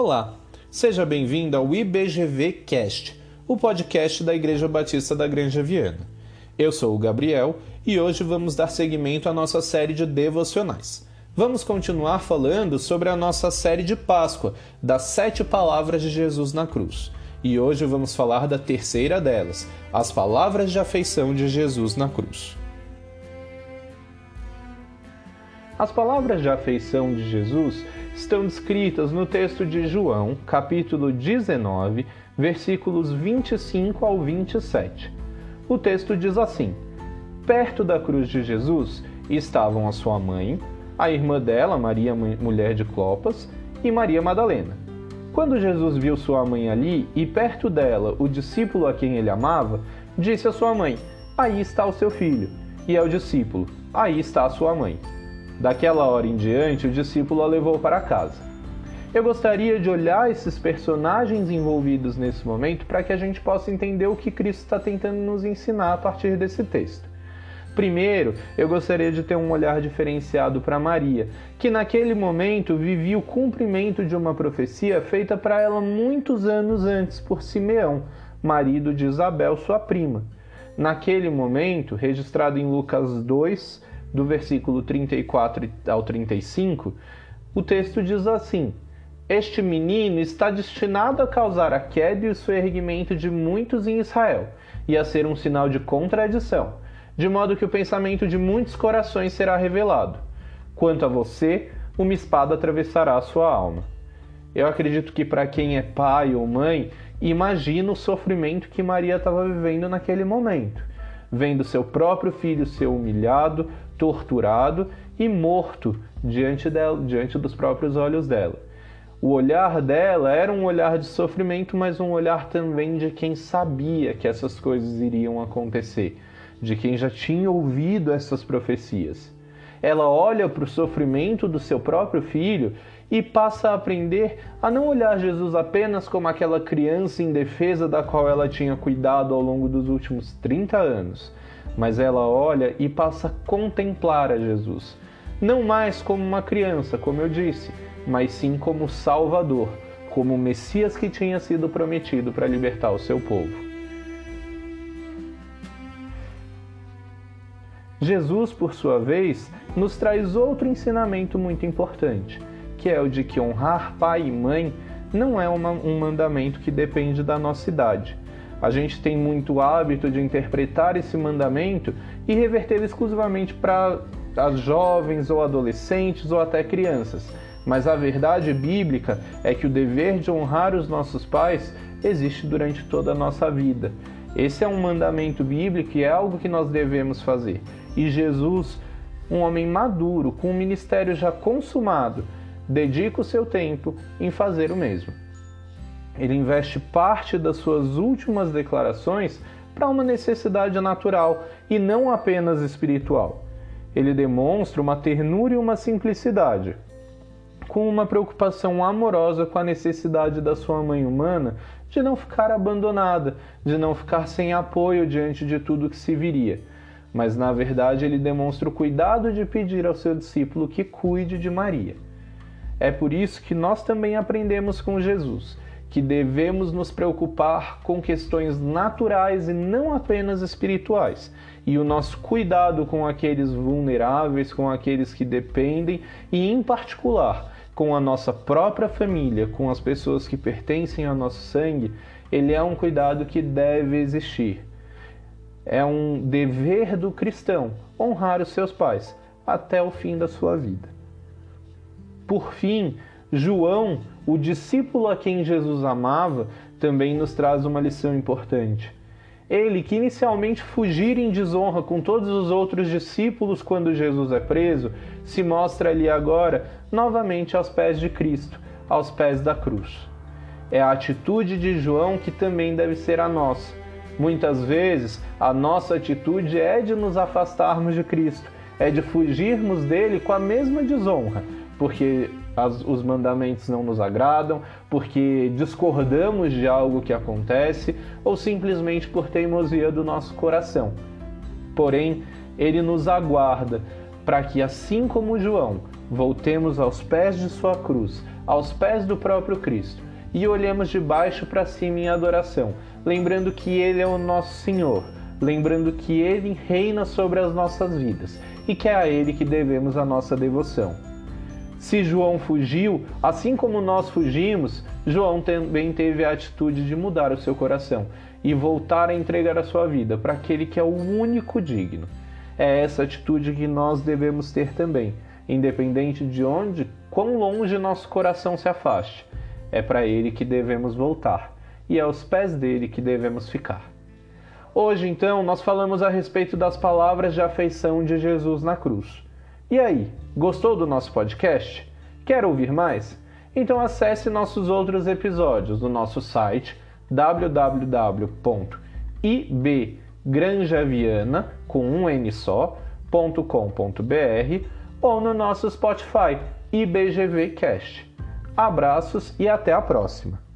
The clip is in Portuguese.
Olá, seja bem-vindo ao IBGV Cast, o podcast da Igreja Batista da Granja Viana. Eu sou o Gabriel e hoje vamos dar seguimento à nossa série de devocionais. Vamos continuar falando sobre a nossa série de Páscoa, das sete palavras de Jesus na cruz. E hoje vamos falar da terceira delas, as palavras de afeição de Jesus na cruz. As palavras de afeição de Jesus estão descritas no texto de João, capítulo 19, versículos 25 ao 27. O texto diz assim: Perto da cruz de Jesus estavam a sua mãe, a irmã dela, Maria, mulher de Clopas, e Maria Madalena. Quando Jesus viu sua mãe ali e perto dela o discípulo a quem ele amava, disse à sua mãe: Aí está o seu filho. E ao discípulo: Aí está a sua mãe. Daquela hora em diante, o discípulo a levou para casa. Eu gostaria de olhar esses personagens envolvidos nesse momento para que a gente possa entender o que Cristo está tentando nos ensinar a partir desse texto. Primeiro, eu gostaria de ter um olhar diferenciado para Maria, que naquele momento vivia o cumprimento de uma profecia feita para ela muitos anos antes por Simeão, marido de Isabel, sua prima. Naquele momento, registrado em Lucas 2, do versículo 34 ao 35, o texto diz assim: Este menino está destinado a causar a queda e o soerguimento de muitos em Israel, e a ser um sinal de contradição, de modo que o pensamento de muitos corações será revelado. Quanto a você, uma espada atravessará a sua alma. Eu acredito que para quem é pai ou mãe, imagina o sofrimento que Maria estava vivendo naquele momento, vendo seu próprio filho ser humilhado, torturado e morto diante, dela, diante dos próprios olhos dela. O olhar dela era um olhar de sofrimento, mas um olhar também de quem sabia que essas coisas iriam acontecer, de quem já tinha ouvido essas profecias. Ela olha para o sofrimento do seu próprio filho e passa a aprender a não olhar Jesus apenas como aquela criança indefesa da qual ela tinha cuidado ao longo dos últimos 30 anos, mas ela olha e passa a contemplar a Jesus, não mais como uma criança, como eu disse, mas sim como Salvador, como o Messias que tinha sido prometido para libertar o seu povo. Jesus, por sua vez, nos traz outro ensinamento muito importante, que é o de que honrar pai e mãe não é uma, um mandamento que depende da nossa idade, a gente tem muito hábito de interpretar esse mandamento e revertê-lo exclusivamente para as jovens ou adolescentes ou até crianças. Mas a verdade bíblica é que o dever de honrar os nossos pais existe durante toda a nossa vida. Esse é um mandamento bíblico e é algo que nós devemos fazer. E Jesus, um homem maduro, com um ministério já consumado, dedica o seu tempo em fazer o mesmo. Ele investe parte das suas últimas declarações para uma necessidade natural e não apenas espiritual. Ele demonstra uma ternura e uma simplicidade, com uma preocupação amorosa com a necessidade da sua mãe humana de não ficar abandonada, de não ficar sem apoio diante de tudo que se viria. Mas na verdade ele demonstra o cuidado de pedir ao seu discípulo que cuide de Maria. É por isso que nós também aprendemos com Jesus que devemos nos preocupar com questões naturais e não apenas espirituais. E o nosso cuidado com aqueles vulneráveis, com aqueles que dependem e, em particular, com a nossa própria família, com as pessoas que pertencem ao nosso sangue, ele é um cuidado que deve existir. É um dever do cristão honrar os seus pais até o fim da sua vida. Por fim, João, o discípulo a quem Jesus amava, também nos traz uma lição importante. Ele, que inicialmente fugira em desonra com todos os outros discípulos quando Jesus é preso, se mostra ali agora novamente aos pés de Cristo, aos pés da cruz. É a atitude de João que também deve ser a nossa. Muitas vezes, a nossa atitude é de nos afastarmos de Cristo, é de fugirmos dele com a mesma desonra, porque as, os mandamentos não nos agradam, porque discordamos de algo que acontece ou simplesmente por teimosia do nosso coração. Porém, ele nos aguarda para que, assim como João, Voltemos aos pés de sua cruz, aos pés do próprio Cristo, e olhemos de baixo para cima em adoração, lembrando que Ele é o nosso Senhor, lembrando que Ele reina sobre as nossas vidas e que é a Ele que devemos a nossa devoção. Se João fugiu, assim como nós fugimos, João também teve a atitude de mudar o seu coração e voltar a entregar a sua vida para aquele que é o único digno. É essa atitude que nós devemos ter também, independente de onde, quão longe nosso coração se afaste. É para ele que devemos voltar e é aos pés dele que devemos ficar. Hoje, então, nós falamos a respeito das palavras de afeição de Jesus na cruz. E aí, gostou do nosso podcast? Quer ouvir mais? Então acesse nossos outros episódios no nosso site www.ibgranjaviana com um N só.com.br ou no nosso Spotify IBGVcast. Abraços e até a próxima!